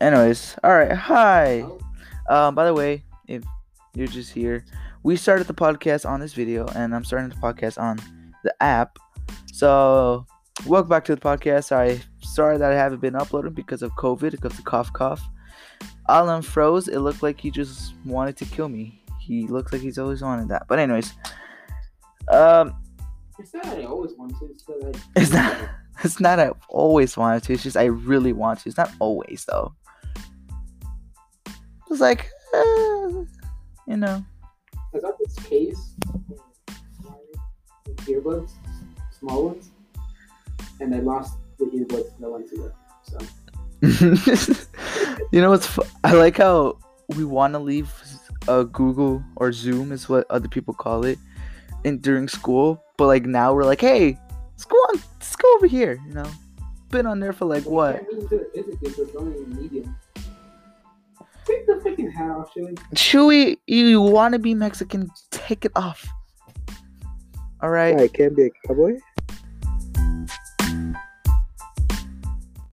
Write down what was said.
Anyways, all right. Hi. Um, by the way, if you're just here, we started the podcast on this video, and I'm starting the podcast on the app. So, welcome back to the podcast. Sorry, sorry that I haven't been uploading because of COVID, because of cough, cough. Alan froze. It looked like he just wanted to kill me. He looks like he's always wanted that. But anyways, um, It's not that I always want to. It's I. it's not. It's not I always wanted to. It's just I really want to. It's not always though. It's like, uh, you know. I got this case with earbuds, small ones, and I lost the earbuds that went to it. So you know what's? Fu- I like how we want to leave uh, Google or Zoom is what other people call it, in during school. But like now we're like, hey, let's go on, let's go over here. You know, been on there for like I what? Hat off, Shelly. Chewy, you want to be Mexican? Take it off. All right. I can't be a cowboy.